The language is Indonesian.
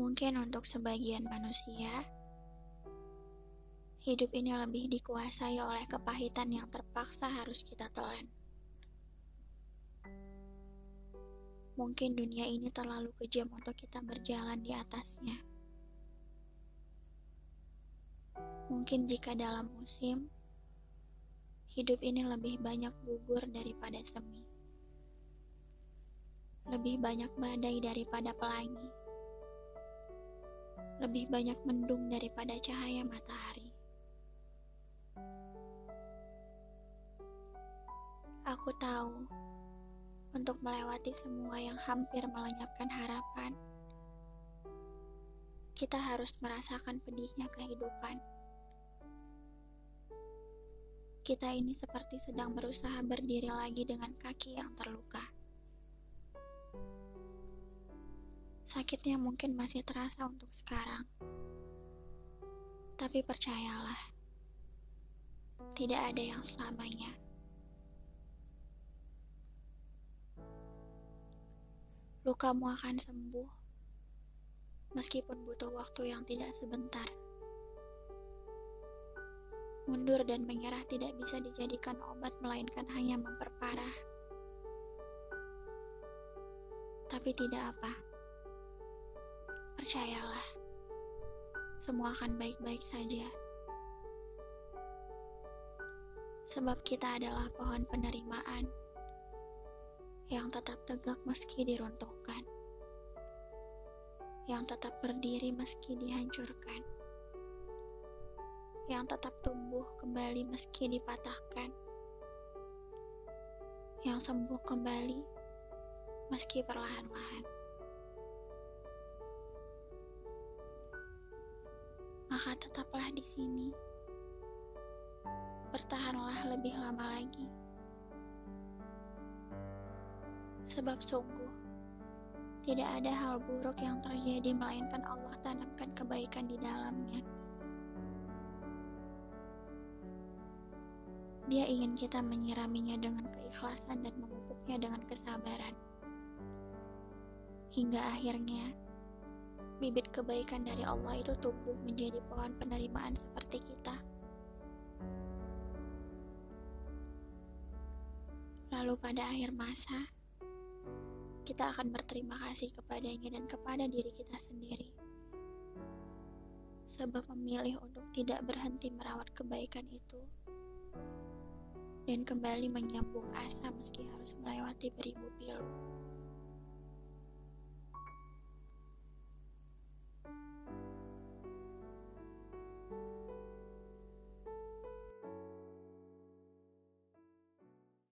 Mungkin untuk sebagian manusia, hidup ini lebih dikuasai oleh kepahitan yang terpaksa harus kita telan. Mungkin dunia ini terlalu kejam untuk kita berjalan di atasnya. Mungkin jika dalam musim, hidup ini lebih banyak gugur daripada semi. Lebih banyak badai daripada pelangi lebih banyak mendung daripada cahaya matahari. Aku tahu, untuk melewati semua yang hampir melenyapkan harapan, kita harus merasakan pedihnya kehidupan. Kita ini seperti sedang berusaha berdiri lagi dengan kaki yang terluka. Sakitnya mungkin masih terasa untuk sekarang. Tapi percayalah, tidak ada yang selamanya. Lukamu akan sembuh, meskipun butuh waktu yang tidak sebentar. Mundur dan menyerah tidak bisa dijadikan obat, melainkan hanya memperparah. Tapi tidak apa. Percayalah, semua akan baik-baik saja. Sebab kita adalah pohon penerimaan yang tetap tegak meski diruntuhkan, yang tetap berdiri meski dihancurkan, yang tetap tumbuh kembali meski dipatahkan, yang sembuh kembali meski perlahan-lahan. Maka tetaplah di sini. Bertahanlah lebih lama lagi. Sebab sungguh, tidak ada hal buruk yang terjadi melainkan Allah tanamkan kebaikan di dalamnya. Dia ingin kita menyiraminya dengan keikhlasan dan memupuknya dengan kesabaran. Hingga akhirnya, bibit kebaikan dari Allah itu tumbuh menjadi pohon penerimaan seperti kita. Lalu pada akhir masa, kita akan berterima kasih kepadanya dan kepada diri kita sendiri. Sebab memilih untuk tidak berhenti merawat kebaikan itu dan kembali menyambung asa meski harus melewati beribu pilu.